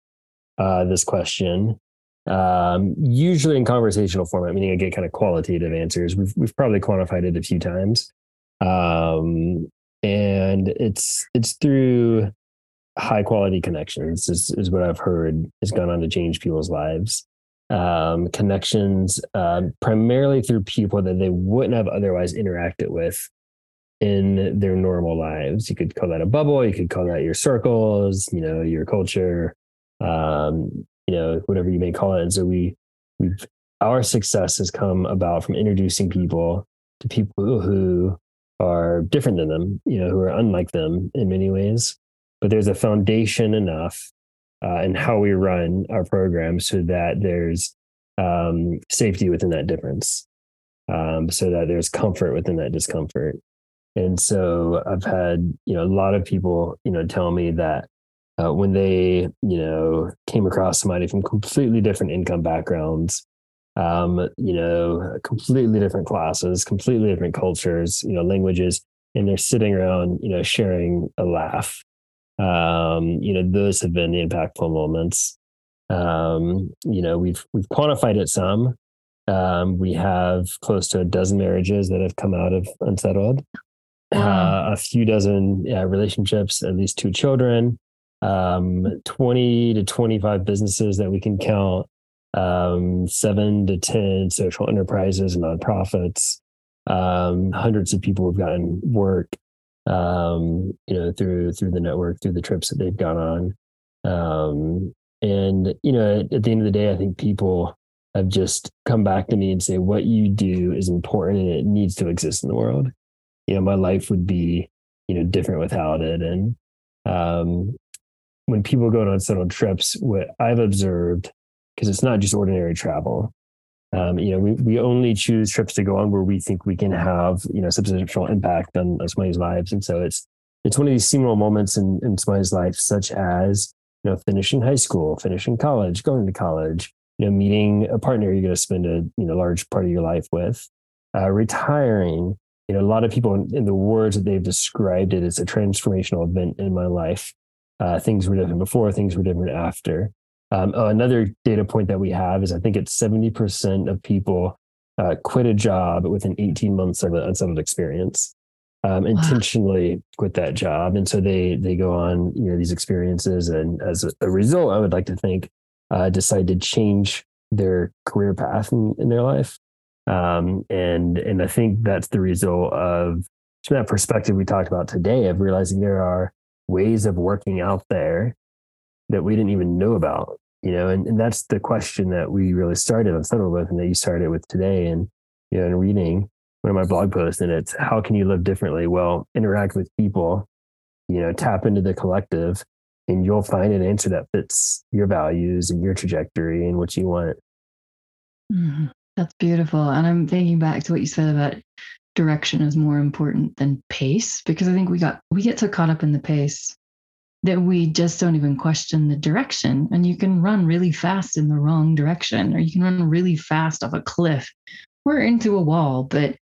uh, this question. Um, usually in conversational format, meaning I get kind of qualitative answers. We've we've probably quantified it a few times, um, and it's it's through high quality connections is, is what I've heard has gone on to change people's lives. Um, connections uh, primarily through people that they wouldn't have otherwise interacted with in their normal lives. You could call that a bubble. You could call that your circles. You know, your culture. Um, you know, whatever you may call it. And so we, we've our success has come about from introducing people to people who are different than them. You know, who are unlike them in many ways. But there's a foundation enough uh, in how we run our program so that there's um, safety within that difference, um, so that there's comfort within that discomfort. And so I've had, you know, a lot of people, you know, tell me that uh, when they, you know, came across somebody from completely different income backgrounds, um, you know, completely different classes, completely different cultures, you know, languages, and they're sitting around, you know, sharing a laugh. Um, you know, those have been the impactful moments. Um, you know, we've we've quantified it some. Um, we have close to a dozen marriages that have come out of unsettled. Uh, a few dozen relationships, at least two children, um, 20 to 25 businesses that we can count, um, seven to 10 social enterprises and nonprofits, um, hundreds of people who've gotten work, um, you know, through, through the network, through the trips that they've gone on. Um, and, you know, at, at the end of the day, I think people have just come back to me and say, what you do is important and it needs to exist in the world you know my life would be you know different without it and um, when people go on unsettled trips what i've observed because it's not just ordinary travel um, you know we, we only choose trips to go on where we think we can have you know substantial impact on, somebody's lives and so it's it's one of these seminal moments in, in somebody's life such as you know finishing high school finishing college going to college you know meeting a partner you're going to spend a you know large part of your life with uh, retiring you know, a lot of people in, in, the words that they've described it as a transformational event in my life. Uh, things were different before, things were different after. Um, oh, another data point that we have is I think it's 70% of people uh, quit a job within 18 months of an unsettled experience. Um, intentionally wow. quit that job, and so they they go on you know these experiences, and as a, a result, I would like to think uh, decide to change their career path in, in their life. Um, and and I think that's the result of from that perspective we talked about today of realizing there are ways of working out there that we didn't even know about. You know, and, and that's the question that we really started Unsettled with and that you started with today and you know, in reading one of my blog posts and it's how can you live differently? Well, interact with people, you know, tap into the collective and you'll find an answer that fits your values and your trajectory and what you want. Mm-hmm. That's beautiful. And I'm thinking back to what you said about direction is more important than pace because I think we got we get so caught up in the pace that we just don't even question the direction. And you can run really fast in the wrong direction, or you can run really fast off a cliff or into a wall. But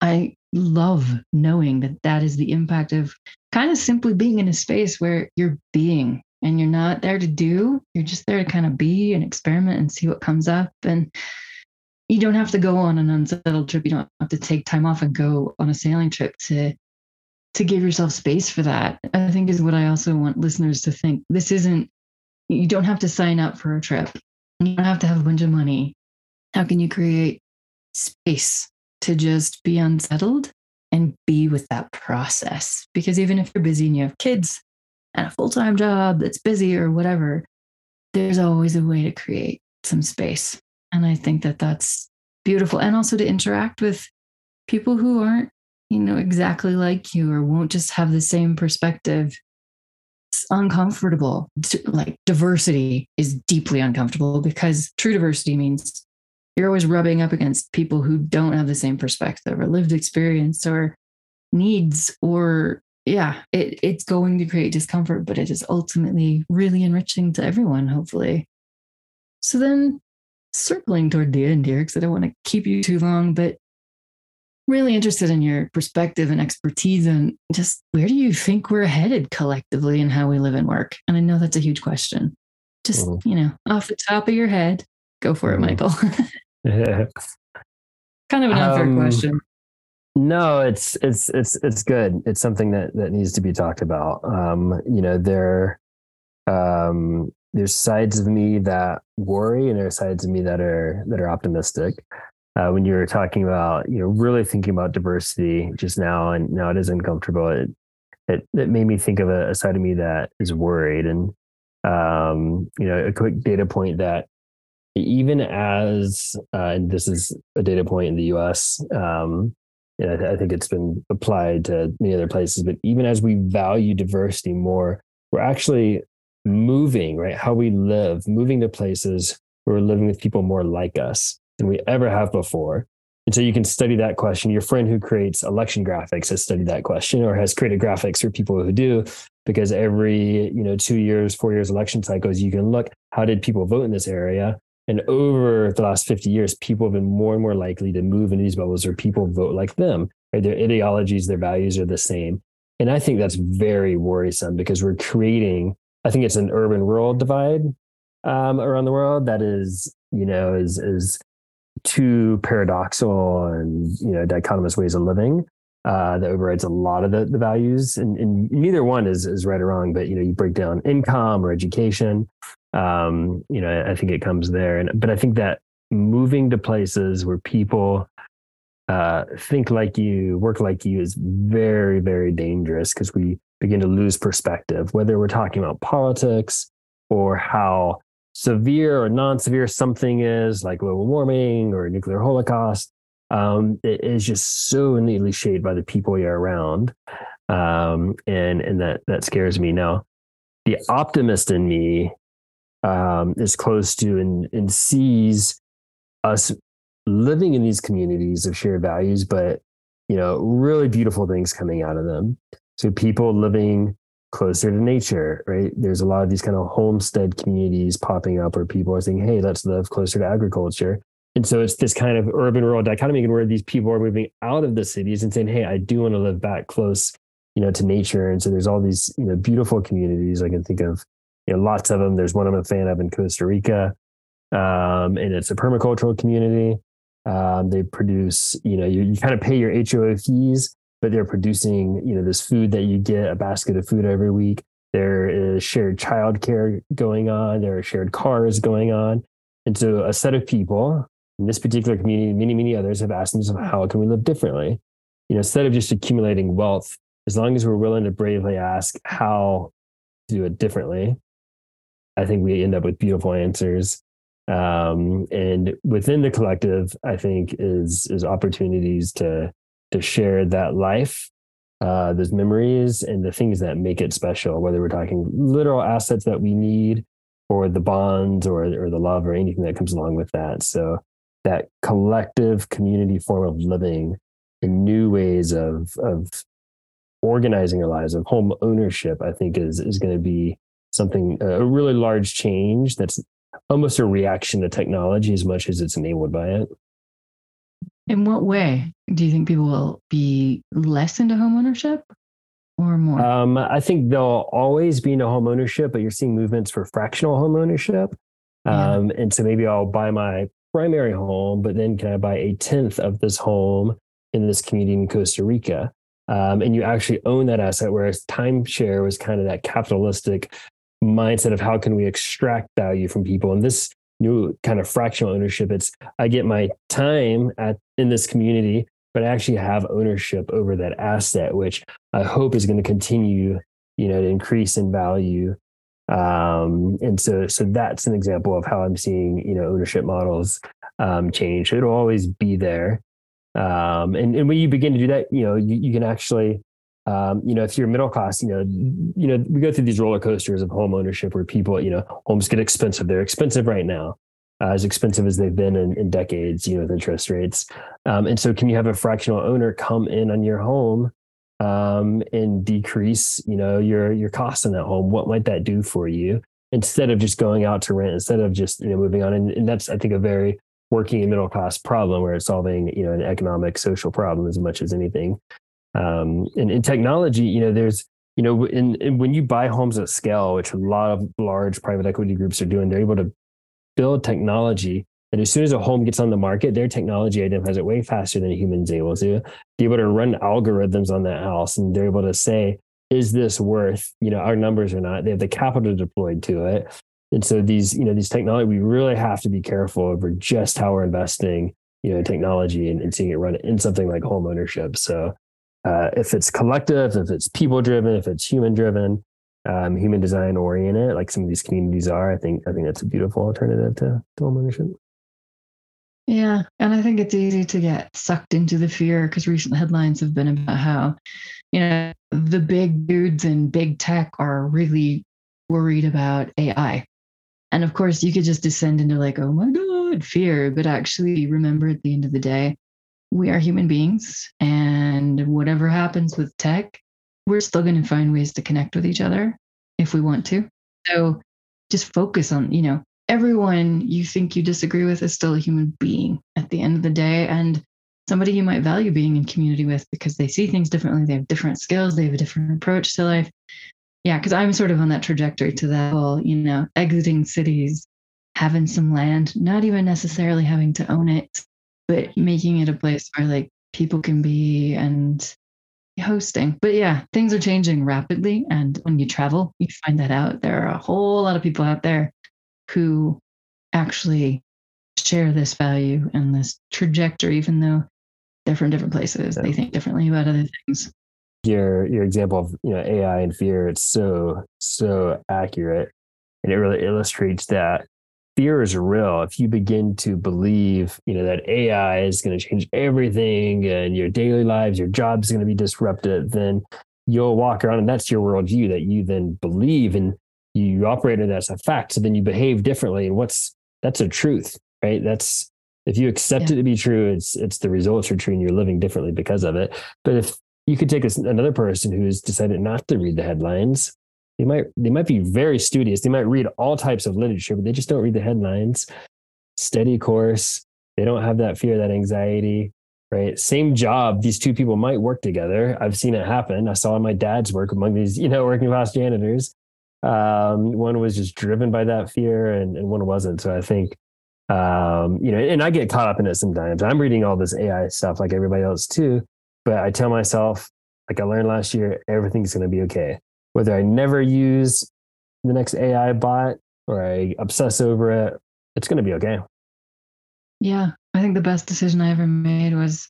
I love knowing that that is the impact of kind of simply being in a space where you're being and you're not there to do, you're just there to kind of be and experiment and see what comes up. And you don't have to go on an unsettled trip. You don't have to take time off and go on a sailing trip to to give yourself space for that. I think is what I also want listeners to think. This isn't you don't have to sign up for a trip. You don't have to have a bunch of money. How can you create space to just be unsettled and be with that process? Because even if you're busy and you have kids and a full-time job that's busy or whatever, there's always a way to create some space and I think that that's beautiful. And also to interact with people who aren't, you know, exactly like you or won't just have the same perspective. It's uncomfortable. Like diversity is deeply uncomfortable because true diversity means you're always rubbing up against people who don't have the same perspective or lived experience or needs or yeah it, it's going to create discomfort but it is ultimately really enriching to everyone hopefully so then circling toward the end here because I don't want to keep you too long, but really interested in your perspective and expertise and just where do you think we're headed collectively in how we live and work? And I know that's a huge question. Just, mm-hmm. you know, off the top of your head, Go for it, mm. Michael. kind of an unfair um, question. No, it's it's it's it's good. It's something that that needs to be talked about. Um, you know, there um there's sides of me that worry and there are sides of me that are that are optimistic. Uh, when you were talking about, you know, really thinking about diversity just now and now it is uncomfortable, it it, it made me think of a, a side of me that is worried. And um, you know, a quick data point that even as uh, and this is a data point in the US, um, and I, th- I think it's been applied to many other places. But even as we value diversity more, we're actually moving, right? How we live, moving to places where we're living with people more like us than we ever have before. And so you can study that question. Your friend who creates election graphics has studied that question or has created graphics for people who do, because every, you know, two years, four years election cycles, you can look, how did people vote in this area? And over the last 50 years, people have been more and more likely to move into these bubbles where people vote like them. Right? Their ideologies, their values are the same. And I think that's very worrisome because we're creating, I think it's an urban rural divide um, around the world that is, you know, is is two paradoxical and you know dichotomous ways of living uh, that overrides a lot of the, the values and, and neither one is is right or wrong but you know you break down income or education um, you know, I think it comes there. And but I think that moving to places where people uh, think like you, work like you is very, very dangerous because we begin to lose perspective, whether we're talking about politics or how severe or non-severe something is, like global warming or nuclear holocaust. Um, it is just so neatly shaped by the people you're around, um, and and that that scares me. Now, the optimist in me um, is close to and, and sees us living in these communities of shared values, but you know, really beautiful things coming out of them. So people living closer to nature, right? There's a lot of these kind of homestead communities popping up where people are saying, hey, let's live closer to agriculture. And so it's this kind of urban rural dichotomy where these people are moving out of the cities and saying, hey, I do want to live back close, you know, to nature. And so there's all these, you know, beautiful communities. I can think of you know, lots of them. There's one I'm a fan of in Costa Rica, um, and it's a permacultural community. Um, they produce, you know, you, you kind of pay your HOA fees, but they're producing, you know, this food that you get a basket of food every week. There is shared childcare going on. There are shared cars going on. And so a set of people in this particular community, many, many others have asked themselves, how can we live differently? You know, instead of just accumulating wealth, as long as we're willing to bravely ask how to do it differently, I think we end up with beautiful answers. Um, and within the collective, I think is is opportunities to to share that life, uh, those memories, and the things that make it special. Whether we're talking literal assets that we need, or the bonds, or or the love, or anything that comes along with that. So that collective community form of living and new ways of of organizing our lives of home ownership i think is is going to be something a really large change that's almost a reaction to technology as much as it's enabled by it. In what way do you think people will be less into home ownership or more? Um, I think they'll always be into home ownership, but you're seeing movements for fractional home ownership. Um. And so maybe I'll buy my primary home, but then can I buy a tenth of this home in this community in Costa Rica? Um, and you actually own that asset, whereas timeshare was kind of that capitalistic mindset of how can we extract value from people and this new kind of fractional ownership. It's i get my time at in this community but i actually have ownership over that asset which i hope is going to continue you know to increase in value. Um, and so so that's an example of how i'm seeing you know ownership models um, change. It'll always be there. Um, and, and when you begin to do that you know you, you can actually um, you know, if you're middle class, you know, you know, we go through these roller coasters of home ownership where people, you know, homes get expensive. They're expensive right now, uh, as expensive as they've been in, in decades, you know, with interest rates. Um, and so, can you have a fractional owner come in on your home um, and decrease, you know, your your costs in that home? What might that do for you instead of just going out to rent? Instead of just you know moving on, and, and that's I think a very working and middle class problem where it's solving you know an economic social problem as much as anything um, and in technology, you know, there's, you know, in, in, when you buy homes at scale, which a lot of large private equity groups are doing, they're able to build technology And as soon as a home gets on the market, their technology identifies it way faster than a human's able to. Be able to run algorithms on that house, and they're able to say, "Is this worth you know our numbers or not?" They have the capital deployed to it, and so these you know these technology, we really have to be careful over just how we're investing you know technology and, and seeing it run in something like home ownership. So uh, if it's collective, if it's people driven, if it's human driven, um, human design oriented, like some of these communities are, I think I think that's a beautiful alternative to, to home ownership. Yeah, and I think it's easy to get sucked into the fear because recent headlines have been about how, you know, the big dudes in big tech are really worried about AI. And of course, you could just descend into like, oh my God, fear. But actually, remember at the end of the day, we are human beings. And whatever happens with tech, we're still going to find ways to connect with each other if we want to. So just focus on, you know, everyone you think you disagree with is still a human being at the end of the day and somebody you might value being in community with because they see things differently they have different skills they have a different approach to life yeah because i'm sort of on that trajectory to that whole you know exiting cities having some land not even necessarily having to own it but making it a place where like people can be and hosting. But yeah, things are changing rapidly. And when you travel, you find that out. There are a whole lot of people out there who actually share this value and this trajectory, even though they're from different places. They think differently about other things. Your your example of you know AI and fear, it's so, so accurate. And it really illustrates that fear is real. If you begin to believe you know that ai is going to change everything and your daily lives your job's is going to be disrupted then you'll walk around and that's your worldview that you then believe and you operate it as a fact so then you behave differently and what's that's a truth right? That's if you accept yeah. it to be true it's it's the results are true and you're living differently because of it. But if you could take another person who's decided not to read the headlines they might they might be very studious. They might read all types of literature but they just don't read the headlines. Steady course. They don't have that fear that anxiety right? Same job. These two people might work together. I've seen it happen. I saw my dad's work among these you know working class janitors. Um, one was just driven by that fear and, and one wasn't. So i think um, you know and i get caught up in it sometimes. I'm reading all this ai stuff like everybody else too but i tell myself like i learned last year everything's going to be okay whether I never use the next AI bot or I obsess over it, it's going to be okay. Yeah, I think the best decision I ever made was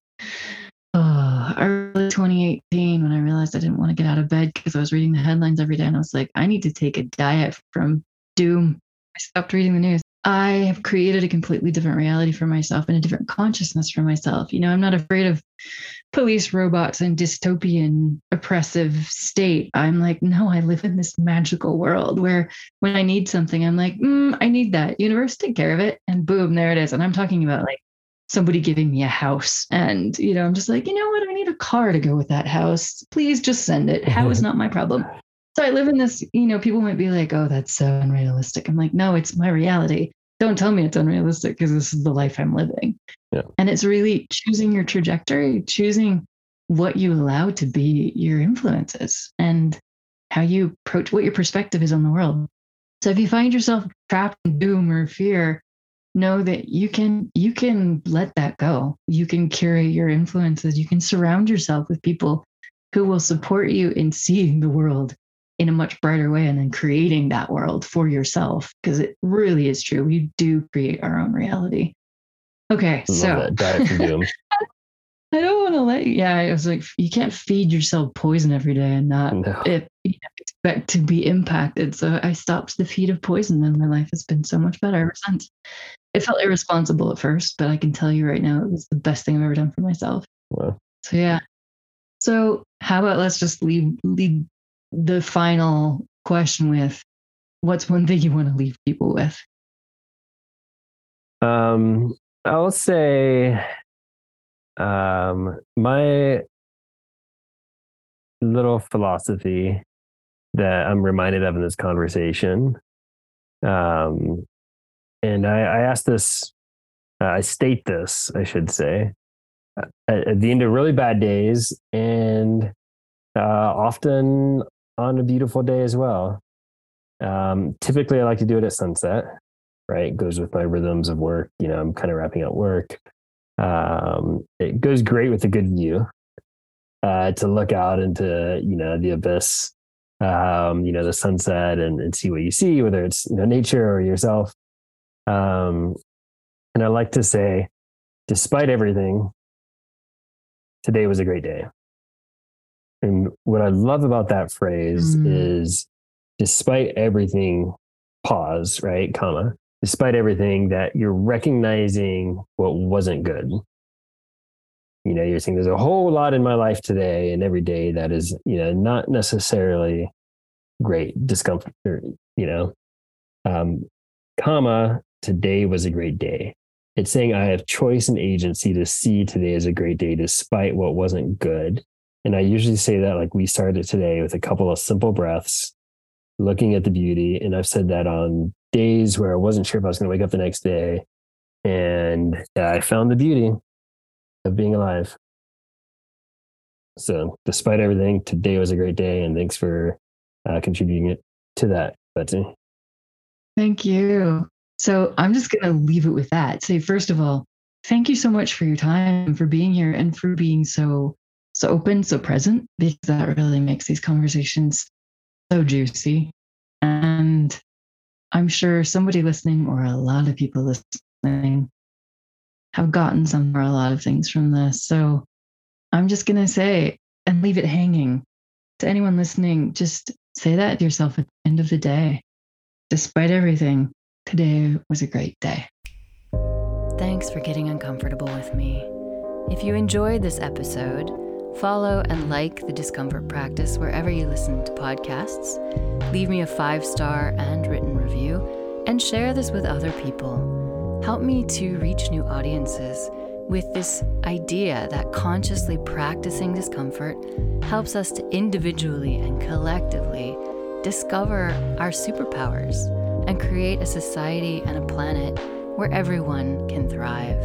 uh, early 2018 when I realized I didn't want to get out of bed because I was reading the headlines every day and I was like, I need to take a diet from doom. I stopped reading the news. I have created a completely different reality for myself and a different consciousness for myself. You know, I'm not afraid of police robots and dystopian oppressive state. I'm like, no, I live in this magical world where when I need something, I'm like, mm, I need that. Universe, take care of it. And boom, there it is. And I'm talking about like somebody giving me a house. And, you know, I'm just like, you know what? I need a car to go with that house. Please just send it. How is not my problem. So I live in this, you know, people might be like, oh, that's so unrealistic. I'm like, no, it's my reality. Don't tell me it's unrealistic because this is the life I'm living. Yeah. And it's really choosing your trajectory, choosing what you allow to be your influences and how you approach what your perspective is on the world. So if you find yourself trapped in doom or fear, know that you can you can let that go. You can curate your influences. You can surround yourself with people who will support you in seeing the world in a much brighter way and then creating that world for yourself because it really is true. We do create our own reality. Okay, so diet from doom. I don't want to let you. Yeah, I was like, you can't feed yourself poison every day and not no. it, expect to be impacted. So I stopped the feed of poison, and my life has been so much better ever since. It felt irresponsible at first, but I can tell you right now, it was the best thing I've ever done for myself. Wow. So yeah. So how about let's just leave leave the final question with what's one thing you want to leave people with? Um, I'll say um, my little philosophy that I'm reminded of in this conversation. Um, and I, I ask this, uh, I state this, I should say, uh, at, at, the end of really bad days and uh, often on a beautiful day as well. Um, typically, I like to do it at sunset. right? It goes with my rhythms of work. You know, I'm kind of wrapping up work. Um, it goes great with a good view uh, to look out into, you know, the abyss, um, you know, the sunset and, and see what you see, whether it's, you know, nature or yourself. Um, and I like to say, despite everything, today was a great day. And what I love about that phrase mm. is despite everything, pause, right? Comma, despite everything, that you're recognizing what wasn't good. You know, you're saying there's a whole lot in my life today and every day that is, you know, not necessarily great discomfort, you know, um, comma, today was a great day. It's saying I have choice and agency to see today as a great day despite what wasn't good. And I usually say that like we started today with a couple of simple breaths, looking at the beauty. And I've said that on days where I wasn't sure if I was going to wake up the next day. And I found the beauty of being alive. So, despite everything, today was a great day. And thanks for uh, contributing it to that, Betsy. Thank you. So I'm just going to leave it with that. Say, first of all, thank you so much for your time, for being here, and for being so so open, so present, because that really makes these conversations so juicy. And I'm sure somebody listening, or a lot of people listening, have gotten some or a lot of things from this. So I'm just going to say and leave it hanging to anyone listening. Just say that to yourself at the end of the day. Despite everything, Today was a great day. Thanks for getting uncomfortable with me. If you enjoyed this episode, follow and like the discomfort practice wherever you listen to podcasts. Leave me a five star and written review, and share this with other people. Help me to reach new audiences with this idea that consciously practicing discomfort helps us to individually and collectively discover our superpowers and create a society and a planet where everyone can thrive.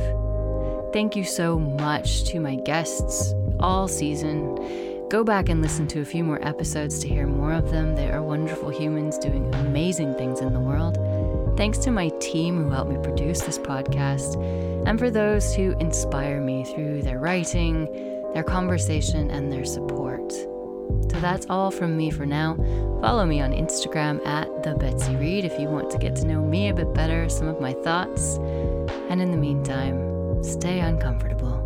Thank you so much to my guests all season. Go back and listen to a few more episodes to hear more of them. They are wonderful humans doing amazing things in the world. Thanks to my team who helped me produce this podcast, and for those who inspire me through their writing, their conversation, and their support. So that's all from me for now. Follow me on Instagram at the Betsy Reed if you want to get to know me a bit better, some of my thoughts. And in the meantime, stay uncomfortable.